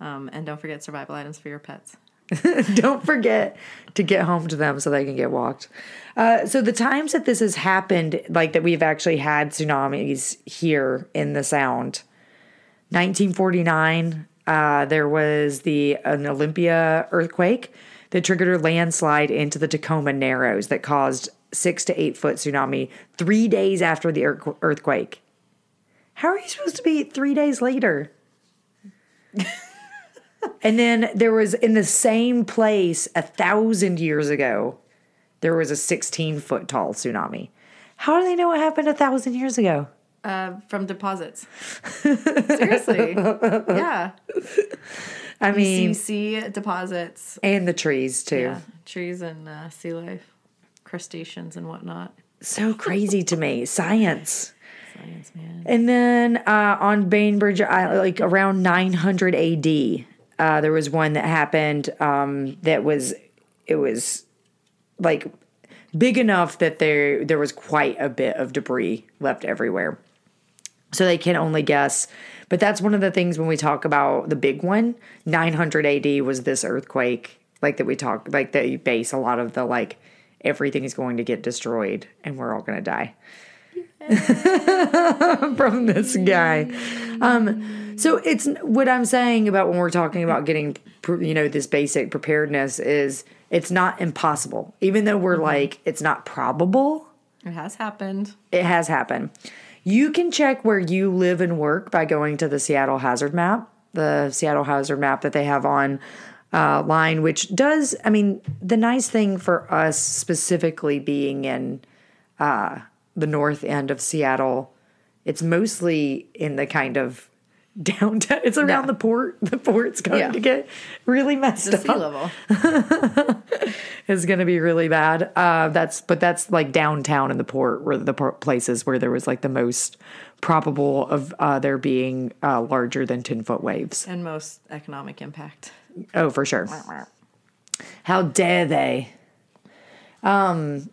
Um, and don't forget survival items for your pets. don't forget to get home to them so they can get walked. Uh, so the times that this has happened, like that we've actually had tsunamis here in the Sound. 1949, uh, there was the an Olympia earthquake that triggered a landslide into the Tacoma Narrows that caused six to eight foot tsunami three days after the earth- earthquake. How are you supposed to be three days later? And then there was in the same place a thousand years ago, there was a 16 foot tall tsunami. How do they know what happened a thousand years ago? Uh, from deposits. Seriously, yeah. I mean, CC deposits. and the trees too. Yeah, trees and uh, sea life. crustaceans and whatnot. So crazy to me. Science. Science, man. And then uh, on Bainbridge, I, like around 900 AD, uh, there was one that happened um, that was, it was like big enough that there there was quite a bit of debris left everywhere. So they can only guess. But that's one of the things when we talk about the big one, 900 AD was this earthquake, like that we talk, like that you base a lot of the like everything is going to get destroyed and we're all going to die from this guy. Um, so it's what I'm saying about when we're talking about getting, you know, this basic preparedness is it's not impossible, even though we're like it's not probable. It has happened. It has happened. You can check where you live and work by going to the Seattle Hazard Map, the Seattle Hazard Map that they have on uh, line, which does. I mean, the nice thing for us specifically being in uh, the north end of Seattle, it's mostly in the kind of downtown. It's around Yeah. the port. The port's going Yeah. to get really messed The up. sea level. is going to be really bad. Uh, that's but that's like downtown in the port, where the places where there was like the most probable of uh, there being uh, larger than ten foot waves. and most economic impact. Oh, for sure. How dare they? Um,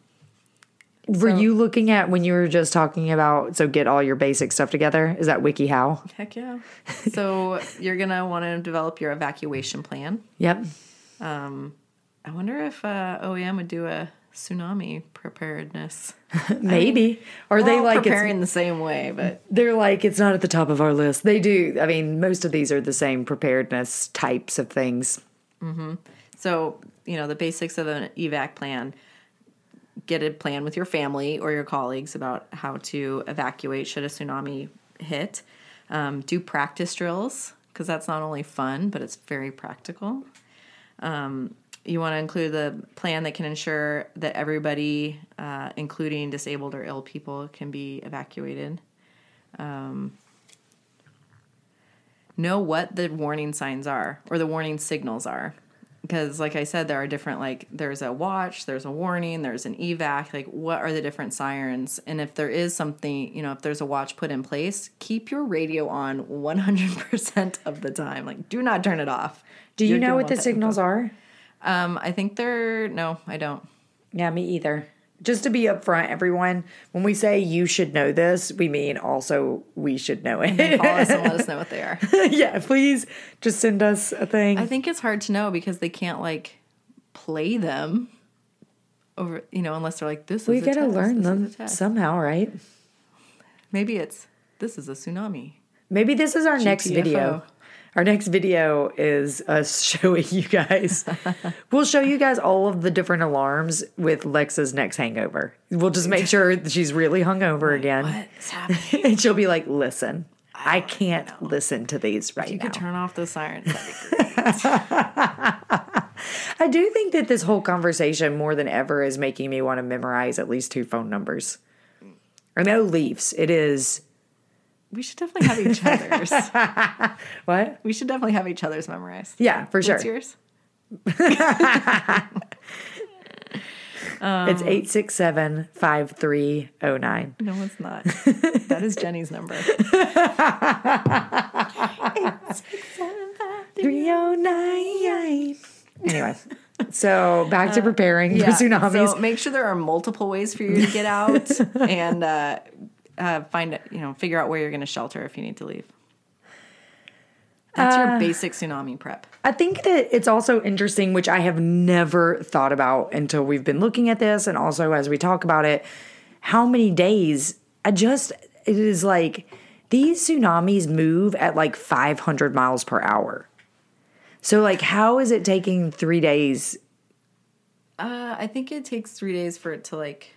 were So- you looking at when you were just talking about so get all your basic stuff together? Is that WikiHow? Heck yeah. so you're gonna want to develop your evacuation plan. Yep. Um, I wonder if uh, OEM would do a tsunami preparedness. Maybe. Are We're they all like preparing the same way, but They're like, it's not at the top of our list. They do. I mean, most of these are the same preparedness types of things. So, you know, the basics of an evac plan get a plan with your family or your colleagues about how to evacuate should a tsunami hit. Um, do practice drills because that's not only fun, but it's very practical. Um, you want to include the plan that can ensure that everybody, uh, including disabled or ill people, can be evacuated. know what the warning signs are or the warning signals are because like i said there are different like there's a watch there's a warning there's an evac like what are the different sirens and if there is something you know if there's a watch put in place keep your radio on 100% of the time like do not turn it off Do you You're know what the signals info. are? um i think they're no i don't Yeah, me either. Just to be upfront, everyone, when we say you should know this, we mean also we should know it. call us and let us know what they are yeah, please just send us a thing. i think it's hard to know because they can't like play them over you know unless they're like this we is a got to test, learn them somehow, right? Maybe it's this is a tsunami. Maybe this is our next video. Our next video is us showing you guys. we'll show you guys all of the different alarms with Lexa's next hangover. We'll just make sure that she's really hungover again. What's happening? And she'll be like, listen, I can't listen to these right you now. could turn off the sirens. That'd be great. I do think that this whole conversation more than ever is making me want to memorize at least two phone numbers. Or no Leafs. It is we should definitely have each other's. what? We should definitely have each other's memorized. Yeah, for sure. What's yours? It's 867 5309. No, it's not. that is Jenny's number. 309. Anyway, so back to preparing for tsunamis. So make sure there are multiple ways for you to get out and uh, uh, find you know figure out where you're going to shelter if you need to leave. That's Uh, your basic tsunami prep. I think that it's also interesting, which I have never thought about until we've been looking at this, and also as we talk about it, how many days I just, it is like these tsunamis move at like 500 miles per hour. So, like, how is it taking three days? Uh, I think it takes three days for it to like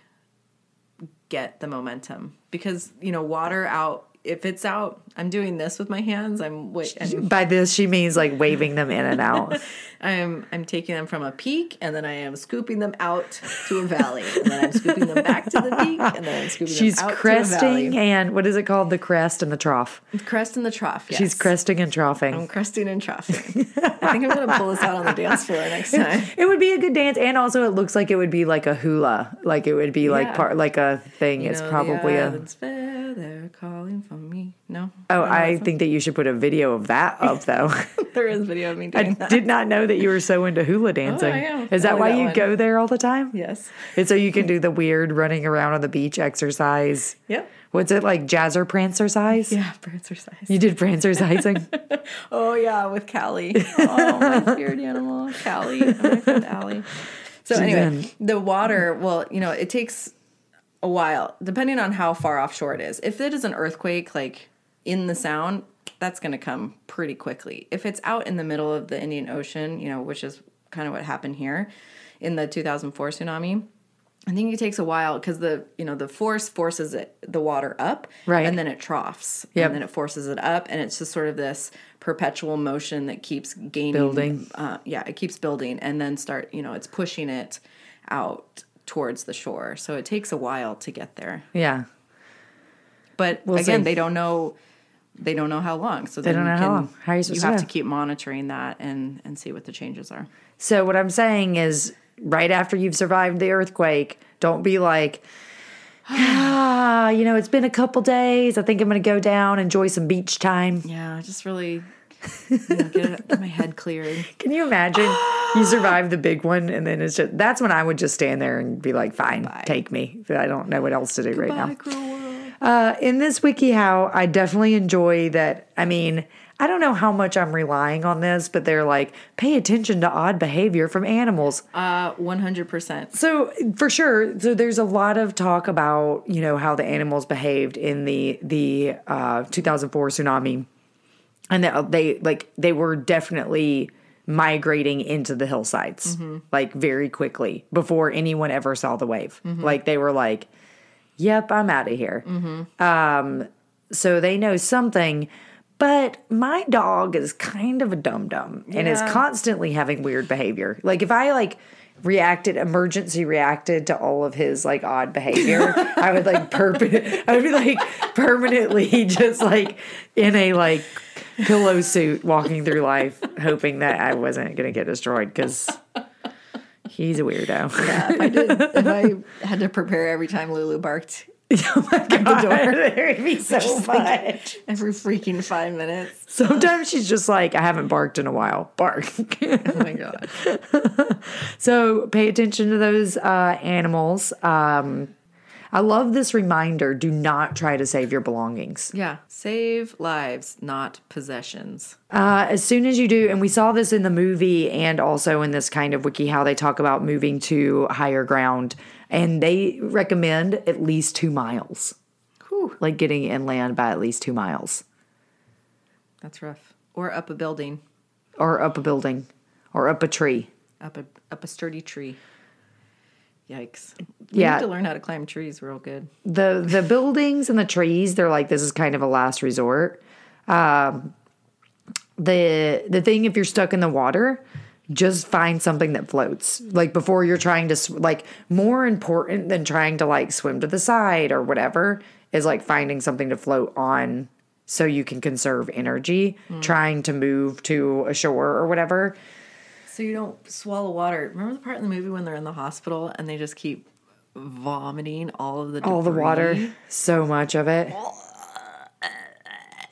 get the momentum because you know water out if it's out, I'm doing this with my hands. I'm wait, I'm, By this, she means like waving them in and out. I'm I'm taking them from a peak, and then I am scooping them out to a valley, and then I'm scooping them back to the peak, and then I'm scooping She's them out to a cresting and what is it called? The crest and the trough. Crest and the trough. Yes. She's cresting and troughing. I'm cresting and troughing. I think I'm gonna pull this out on the dance floor next time. It would be a good dance, and also it looks like it would be like a hula, like it would be like Yeah. part, like a thing. it's know, probably a. they're calling for me. No. Oh, I think that you should put a video of that up though. there is video of me I doing that. did not know that you were so into hula dancing. Oh, I am. Is that why that you one. go there all the time? Yes. And so you can do the weird running around on the beach exercise. Yep. What's it like, jazzer Prancercise? Yeah, prancercise. You did prancercising? Oh yeah, with Callie. Oh, my spirit animal, Callie, and my friend Allie. So anyway, the water. Well, you know, it takes a while, depending on how far offshore it is. If it is an earthquake, like in the Sound, that's going to come pretty quickly. If it's out in the middle of the Indian Ocean, you know, which is kind of what happened here in the 2004 tsunami. I think it takes a while because the you know the force forces it the water up, Right. And then it troughs, Yep. and then it forces it up, and it's just sort of this perpetual motion that keeps gaining, Building. Uh, yeah, it keeps building, and then start you know it's pushing it out towards the shore. So it takes a while to get there, yeah. but We'll again, see. they don't know. They don't know how long, so they don't know how long. How are you supposed to have know? to keep monitoring that and and see what the changes are. So what I'm saying is, right after you've survived the earthquake, don't be like, ah, you know, it's been a couple days. I think I'm going to go down, enjoy some beach time. Yeah, just really know, get, get my head cleared. Can you imagine? you survive the big one, and then it's just that's when I would just stand there and be like, fine, take me. I don't know what else to do right now. Bye, cruel world. Uh, in this WikiHow, I definitely enjoy that. I mean, I don't know how much I'm relying on this, but they're like, pay attention to odd behavior from animals. Uh, one hundred percent. So for sure, so there's a lot of talk about you know how the animals behaved in the the uh, 2004 tsunami, and they like they were definitely migrating into the hillsides like very quickly before anyone ever saw the wave. Like they were like, "Yep, I'm out of here." Um, so they know something. But my dog is kind of a dum dum and is constantly having weird behavior. Like if I like reacted emergency reacted to all of his like odd behavior, I would like perp- I would be like permanently just like in a like pillow suit walking through life, hoping that I wasn't gonna get destroyed because he's a weirdo. Yeah, if I did, if I had to prepare every time Lulu barked oh my god, there'd be so much. every freaking five minutes. Sometimes she's just like, I haven't barked in a while. Bark. Oh my god. so pay attention to those uh, animals. Um, I love this reminder do not try to save your belongings. Yeah, save lives, not possessions. Uh, as soon as you do, and we saw this in the movie and also in this kind of wiki how they talk about moving to higher ground, and they recommend at least two miles, Whew, like getting inland by at least two miles, that's rough. Or up a building, or up a building, or up a tree. up a up a sturdy tree. Yikes. We Yeah. need to learn how to climb trees real good. the the buildings and the trees they're like this is kind of a last resort um the the thing if you're stuck in the water just find something that floats like before you're trying to like more important than trying to like swim to the side or whatever is like finding something to float on so you can conserve energy trying to move to a shore or whatever So you don't swallow water. Remember the part in the movie when they're in the hospital and they just keep vomiting all of the all the water so much of it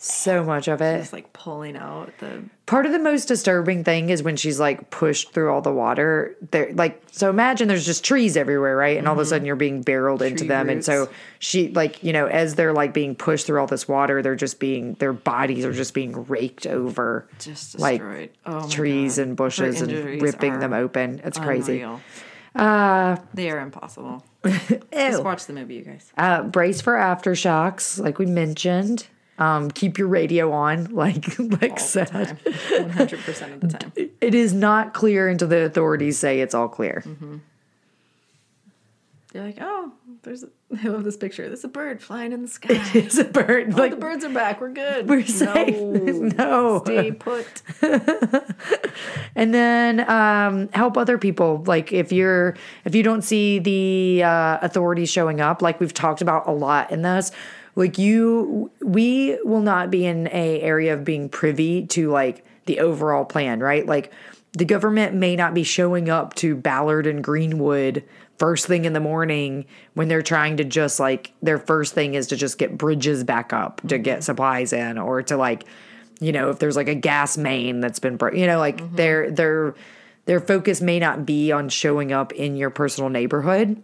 so much of it Just like pulling out the Part of the most disturbing thing is when she's like pushed through all the water. There, like, so imagine there's just trees everywhere, right? And all of a mm-hmm. sudden you're being barreled into Tree them. And so she, like, you know, as they're like being pushed through all this water, they're just being, their bodies are just being raked over just like destroyed. oh my trees God. and bushes Her and injuries ripping them are open. It's crazy. unreal. Uh, They are impossible. Just watch the movie, you guys. Uh, brace for aftershocks, like we mentioned. Um, keep your radio on, like like said. One hundred percent of the time. It is not clear until the authorities say it's all clear. They're like, oh, There's, I love this picture. There's a bird flying in the sky. It's a bird. Oh, like the birds are back. We're good. we're safe. No. No. Stay put. and then um, help other people like if you're if you don't see the uh, authorities showing up like we've talked about a lot in this like you we will not be in a area of being privy to like the overall plan right like the government may not be showing up to ballard and greenwood first thing in the morning when they're trying to just like their first thing is to just get bridges back up to get supplies in or to like you know if there's like a gas main that's been broken you know like their their their focus may not be on showing up in your personal neighborhood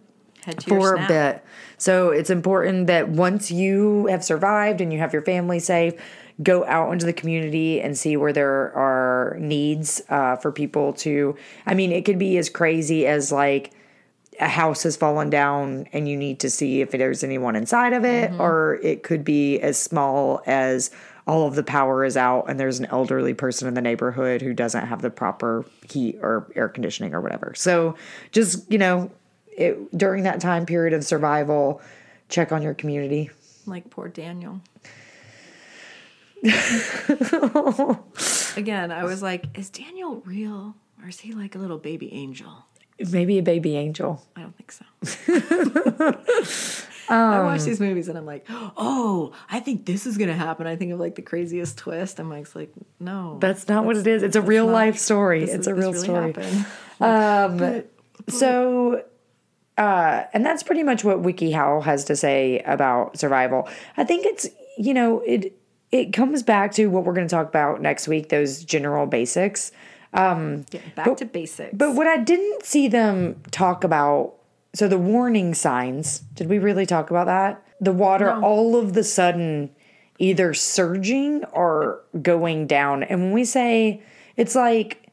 for a bit. So it's important that once you have survived and you have your family safe go out into the community and see where there are needs uh, for people to i mean it could be as crazy as like a house has fallen down and you need to see if there's anyone inside of it, mm-hmm. or it could be as small as all of the power is out and there's an elderly person in the neighborhood who doesn't have the proper heat or air conditioning or whatever. So just, you know, it, during that time period of survival, check on your community. Like poor Daniel. Again, I was like, is Daniel real or is he like a little baby angel? Maybe a baby angel. I don't think so. I watch these movies and I'm like, oh, I think this is gonna happen. I think of like the craziest twist. And Mike's like, no, That's not what it is. It's a real not- life story. It's is- a real really story. happened. So, uh, and that's pretty much what Wiki WikiHow has to say about survival. I think it's you know it it comes back to what we're going to talk about next week. Those general basics. Um, Getting back to basics. But what I didn't see them talk about, so the warning signs. Did we really talk about that? The water all of the sudden either surging or going down. And when we say it's like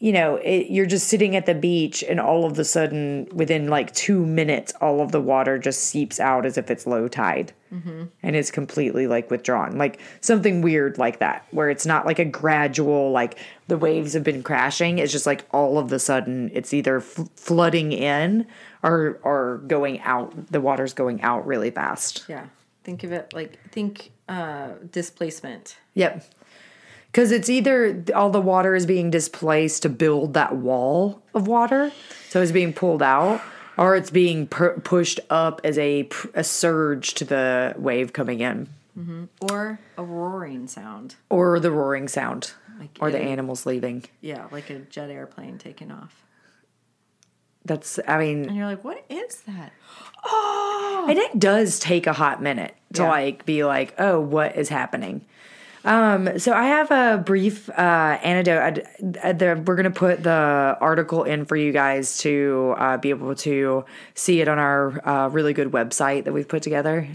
you know, it, you're just sitting at the beach and all of the sudden, within like two minutes, all of the water just seeps out as if it's low tide and it's completely like withdrawn. Like something weird like that, where it's not like a gradual, like the waves have been crashing. It's just like all of the sudden it's either f- flooding in or, or going out. The water's going out really fast. yeah, think of it like think uh, displacement. Yep. Because it's either all the water is being displaced to build that wall of water, so it's being pulled out, or it's being pu- pushed up as a, a surge to the wave coming in, mm-hmm. Or a roaring sound. or the roaring sound, Like or the animals leaving. Yeah, like a jet airplane taking off. That's, I mean, And you're like, what is that? Oh, and it does take a hot minute to Yeah. like be like, oh, what is happening? Um, so I have a brief uh, anecdote. I'd- I'd- the- we're gonna put the article in for you guys to uh, be able to see it on our uh, really good website that we've put together.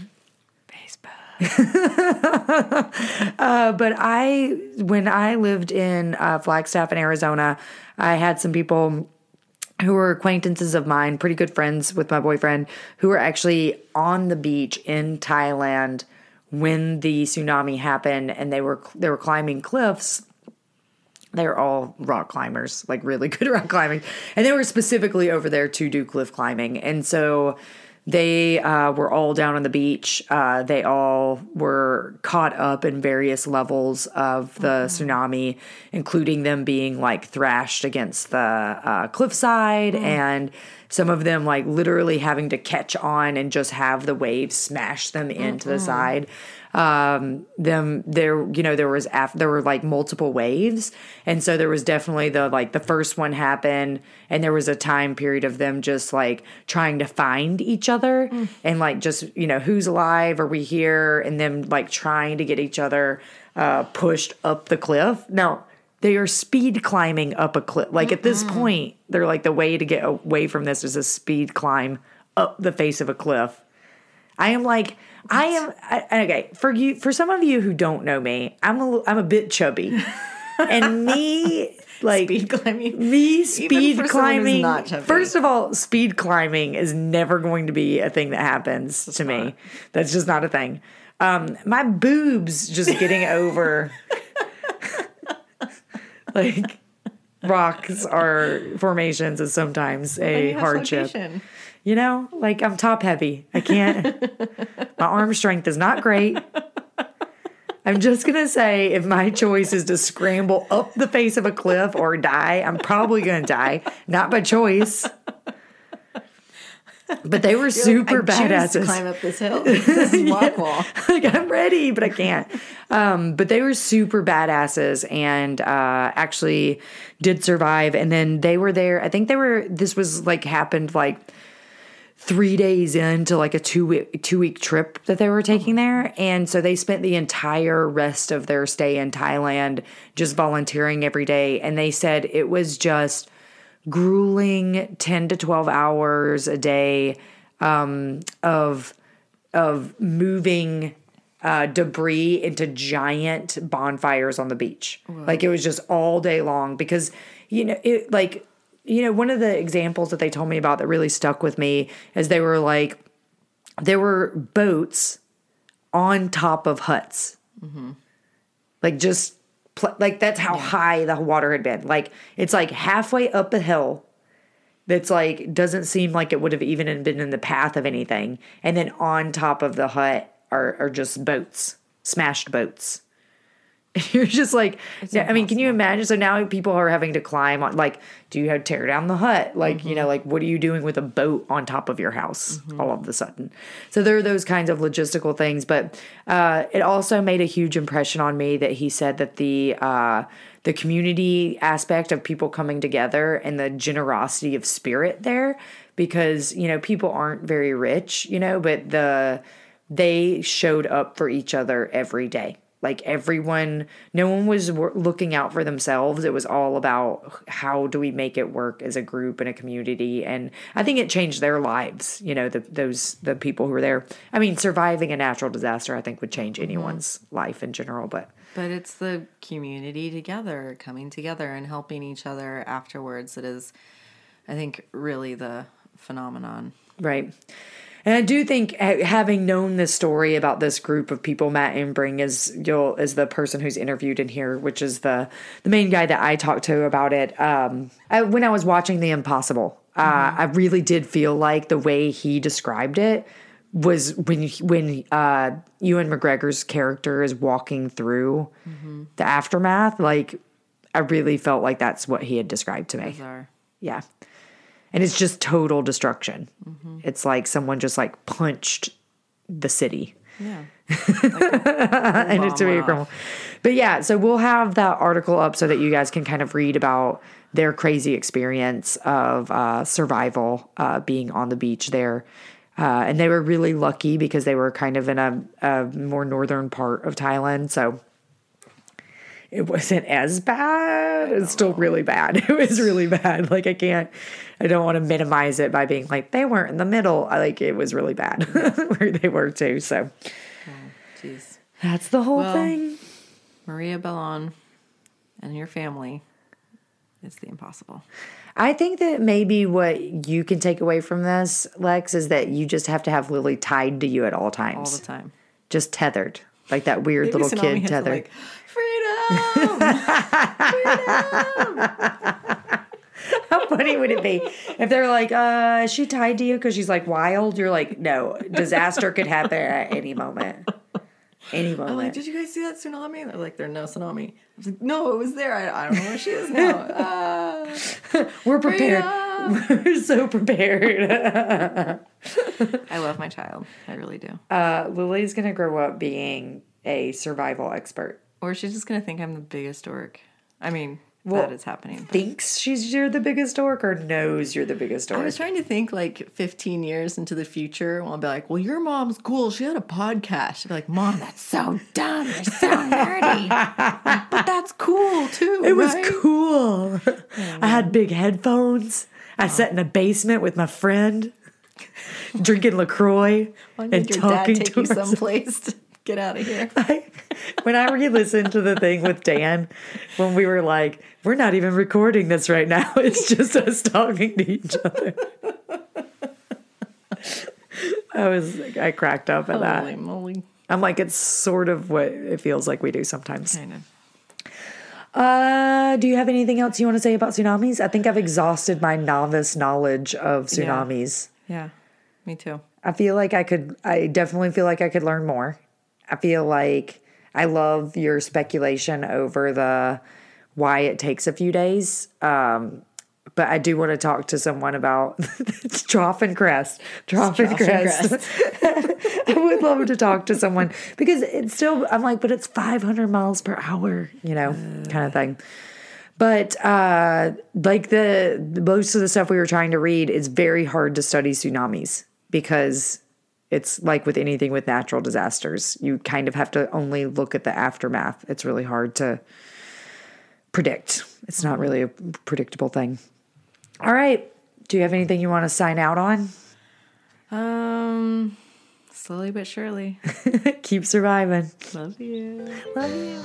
Facebook. uh, but I, when I lived in uh, Flagstaff in Arizona, I had some people who were acquaintances of mine, pretty good friends with my boyfriend, who were actually on the beach in Thailand when the tsunami happened, and they were they were climbing cliffs. They were all rock climbers, like really good rock climbing, and they were specifically over there to do cliff climbing, and so. They uh, were all down on the beach. Uh, they all were caught up in various levels of the tsunami, including them being like thrashed against the uh, cliffside, and some of them like literally having to catch on and just have the waves smash them into the side. Um them there you know there was af- there were like multiple waves. And so there was definitely the like the first one happened and there was a time period of them just like trying to find each other and like just you know who's alive? Are we here? And them like trying to get each other uh pushed up the cliff. Now they are speed climbing up a cliff like at this point they're like the way to get away from this is a speed climb up the face of a cliff I am like I am I, okay for you for some of you who don't know me. I'm a I'm a bit chubby, and me like Speed climbing. me speed for someone who's climbing. not. First of all, speed climbing is never going to be a thing that happens to me. That's just not a thing. Um, my boobs just getting over like rocks are formations is sometimes a hardship. location. You know, like I'm top heavy. I can't. my arm strength is not great. I'm just gonna say if my choice is to scramble up the face of a cliff or die, I'm probably gonna die. Not by choice. But they were super I to badasses. climb up this hill. This walk wall. like I'm ready, but I can't. Um, but they were super badasses and uh, actually did survive. And then they were there. I think they were. This was like happened like three days into like a two week two week trip that they were taking there, and so they spent the entire rest of their stay in Thailand just volunteering every day. And they said it was just grueling 10 to 12 hours a day um, of of moving uh, debris into giant bonfires on the beach. Like it was just all day long because you know it like you know one of the examples that they told me about that really stuck with me is they were like there were boats on top of huts. Like just pl- like that's how high the water had been. Like it's like halfway up a hill that's like doesn't seem like it would have even been in the path of anything. And then on top of the hut are, are just boats, smashed boats. You're just like, yeah, I mean, can you imagine? So now people are having to climb on, like, do you have to tear down the hut? Like, you know, like, what are you doing with a boat on top of your house all of a sudden? So there are those kinds of logistical things. But uh, it also made a huge impression on me that he said that the, uh, the community aspect of people coming together and the generosity of spirit there, because, you know, people aren't very rich, you know, but the, they showed up for each other every day. Like everyone, no one was looking out for themselves. It was all about how do we make it work as a group and a community. And I think it changed their lives. You know, the those the people who were there. I mean, surviving a natural disaster, I think, would change mm-hmm. anyone's life in general. But But it's the community together, coming together and helping each other afterwards that is, I think, really the phenomenon. Right. And I do think having known this story about this group of people, Matt Embring is you'll is the person who's interviewed in here, which is the the main guy that I talked to about it. Um, I, when I was watching The Impossible, uh, I really did feel like the way he described it was when when uh, Ewan McGregor's character is walking through the aftermath. Like, I really felt like that's what he had described to me. Bizarre. Yeah. And it's just total destruction. It's like someone just like punched the city. Yeah. and it's a criminal. But yeah, so we'll have that article up so that you guys can kind of read about their crazy experience of uh, survival uh, being on the beach there. Uh, and they were really lucky because they were kind of in a, a more northern part of Thailand. So it wasn't as bad. It's still really bad. It was really bad. Like I can't, I don't want to minimize it by being like they weren't in the middle. I Like it was really bad where they were too. So oh, Jeez. that's the whole Well, thing. Maria Belón and your family is the impossible. I think that maybe what you can take away from this, Lex, is that you just have to have Lily tied to you at all times. All the time. just tethered, like that weird Maybe little Tsunami kid tethered. like, freedom. How funny would it be if they're like, uh, is she tied to you because she's like wild? You're like, no, disaster could happen at any moment. Any I'm like, did you guys see that tsunami? They're like, there's no tsunami. I was like, no, it was there. I, I don't know where she is now. Uh, We're prepared. We're so prepared. I love my child. I really do. Uh, Lily's going to grow up being a survival expert. Or she's just gonna think I'm the biggest dork. I mean, Well, that is happening. but- Thinks she's you're the biggest dork or knows you're the biggest dork. I was trying to think like 15 years into the future. I'll be like, well, your mom's cool. She had a podcast. She'd be like, Mom, that's so dumb. You're so nerdy. But that's cool too. It was right? cool. I had big headphones. I sat in a basement with my friend, drinking LaCroix and did your dad talking take to you someplace to get out of here? I, when I re-listened to the thing with Dan, when we were like, we're not even recording this right now. It's just us talking to each other. I was, I cracked up at that. Holy moly. I'm like, it's sort of what it feels like we do sometimes. Kind of. Uh, do you have anything else you want to say about tsunamis? I think I've exhausted my novice knowledge of tsunamis. Yeah, me too. I feel like I could, I definitely feel like I could learn more. I feel like I love your speculation over the why it takes a few days. Um, but I do want to talk to someone about trough and crest. Trough and crest. I would love to talk to someone because it's still, I'm like, but it's 500 miles per hour, you know, kind of thing. But uh, like the most of the stuff we were trying to read, it's very hard to study tsunamis because it's like with anything with natural disasters. You kind of have to only look at the aftermath. It's really hard to predict. It's not really a predictable thing. All right. Do you have anything you want to sign out on? Um, slowly but surely. Keep surviving. Love you. Love you.